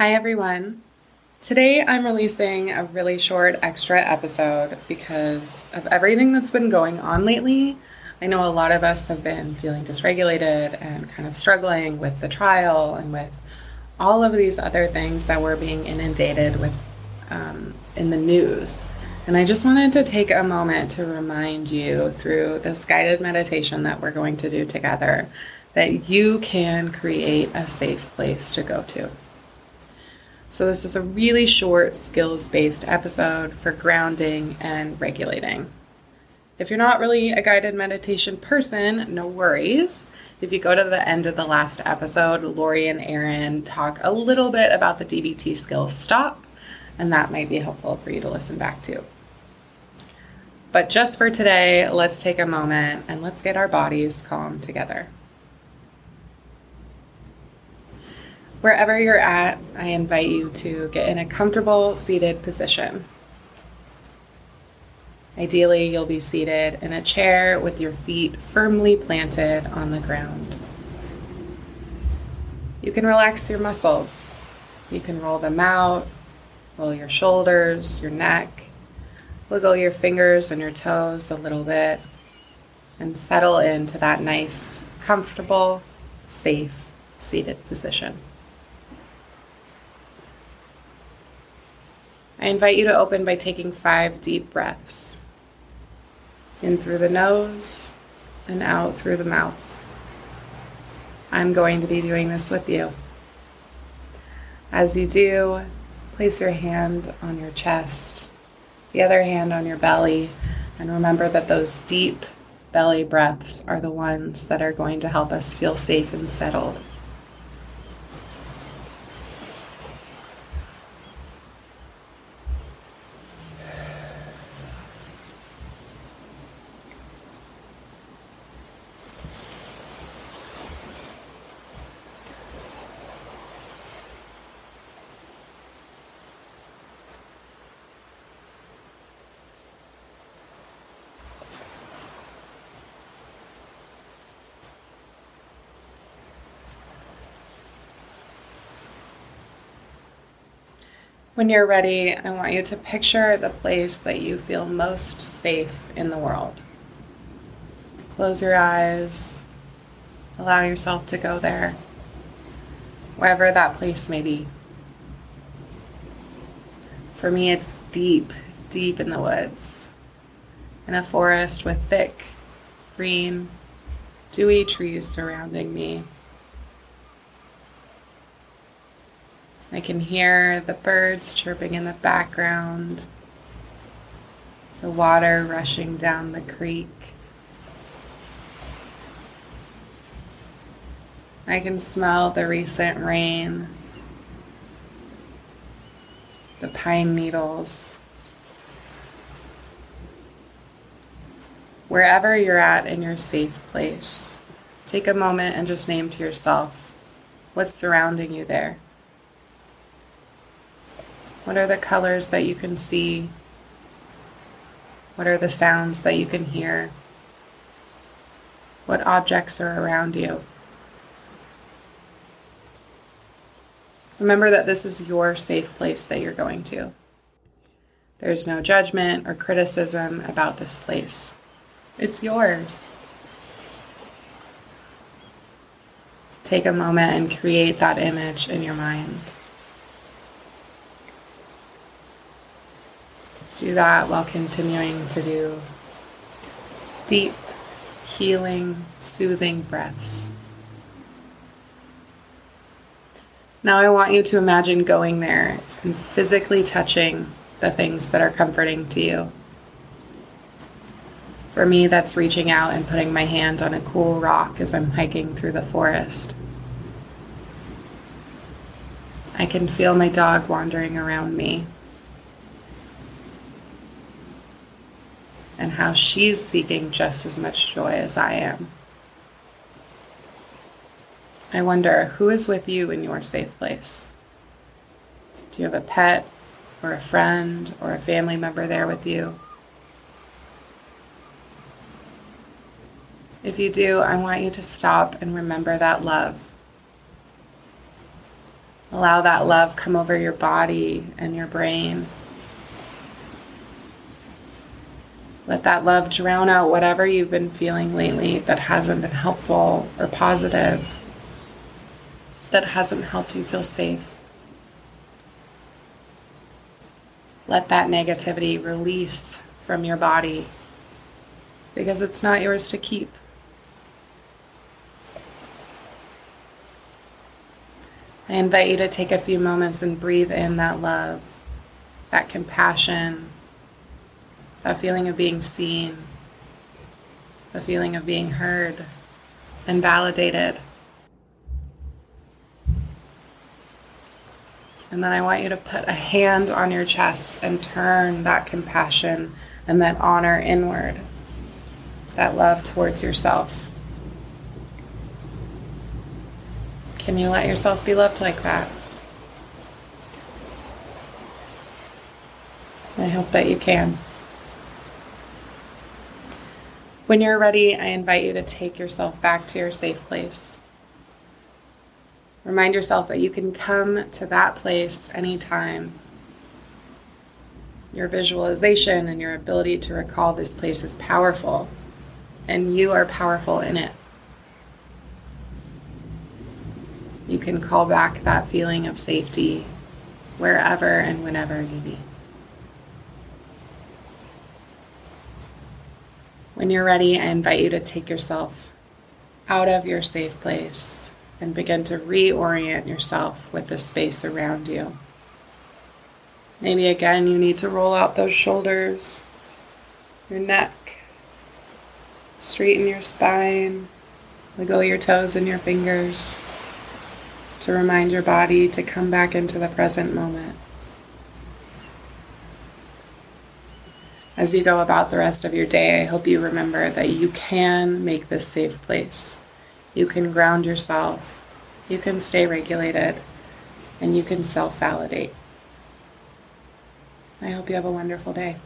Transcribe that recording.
Hi, everyone. Today I'm releasing a really short extra episode because of everything that's been going on lately. I know a lot of us have been feeling dysregulated and kind of struggling with the trial and with all of these other things that we're being inundated with um, in the news. And I just wanted to take a moment to remind you through this guided meditation that we're going to do together that you can create a safe place to go to. So, this is a really short skills based episode for grounding and regulating. If you're not really a guided meditation person, no worries. If you go to the end of the last episode, Lori and Aaron talk a little bit about the DBT skills stop, and that might be helpful for you to listen back to. But just for today, let's take a moment and let's get our bodies calm together. Wherever you're at, I invite you to get in a comfortable seated position. Ideally, you'll be seated in a chair with your feet firmly planted on the ground. You can relax your muscles. You can roll them out, roll your shoulders, your neck, wiggle your fingers and your toes a little bit, and settle into that nice, comfortable, safe seated position. I invite you to open by taking five deep breaths in through the nose and out through the mouth. I'm going to be doing this with you. As you do, place your hand on your chest, the other hand on your belly, and remember that those deep belly breaths are the ones that are going to help us feel safe and settled. When you're ready, I want you to picture the place that you feel most safe in the world. Close your eyes, allow yourself to go there, wherever that place may be. For me, it's deep, deep in the woods, in a forest with thick, green, dewy trees surrounding me. I can hear the birds chirping in the background, the water rushing down the creek. I can smell the recent rain, the pine needles. Wherever you're at in your safe place, take a moment and just name to yourself what's surrounding you there. What are the colors that you can see? What are the sounds that you can hear? What objects are around you? Remember that this is your safe place that you're going to. There's no judgment or criticism about this place. It's yours. Take a moment and create that image in your mind. Do that while continuing to do deep, healing, soothing breaths. Now, I want you to imagine going there and physically touching the things that are comforting to you. For me, that's reaching out and putting my hand on a cool rock as I'm hiking through the forest. I can feel my dog wandering around me and how she's seeking just as much joy as I am. I wonder who is with you in your safe place? Do you have a pet or a friend or a family member there with you? If you do, I want you to stop and remember that love. Allow that love come over your body and your brain. Let that love drown out whatever you've been feeling lately that hasn't been helpful or positive, that hasn't helped you feel safe. Let that negativity release from your body because it's not yours to keep. I invite you to take a few moments and breathe in that love, that compassion, that feeling of being seen, the feeling of being heard and validated. And then I want you to put a hand on your chest and turn that compassion and that honor inward, that love towards yourself. Can you let yourself be loved like that? I hope that you can. When you're ready, I invite you to take yourself back to your safe place. Remind yourself that you can come to that place anytime. Your visualization and your ability to recall this place is powerful, and you are powerful in it. You can call back that feeling of safety wherever and whenever you need. When you're ready, I invite you to take yourself out of your safe place and begin to reorient yourself with the space around you. Maybe again you need to roll out those shoulders, your neck, straighten your spine, wiggle your toes and your fingers to remind your body to come back into the present moment. As you go about the rest of your day, I hope you remember that you can make this safe place. You can ground yourself, you can stay regulated, and you can self validate. I hope you have a wonderful day.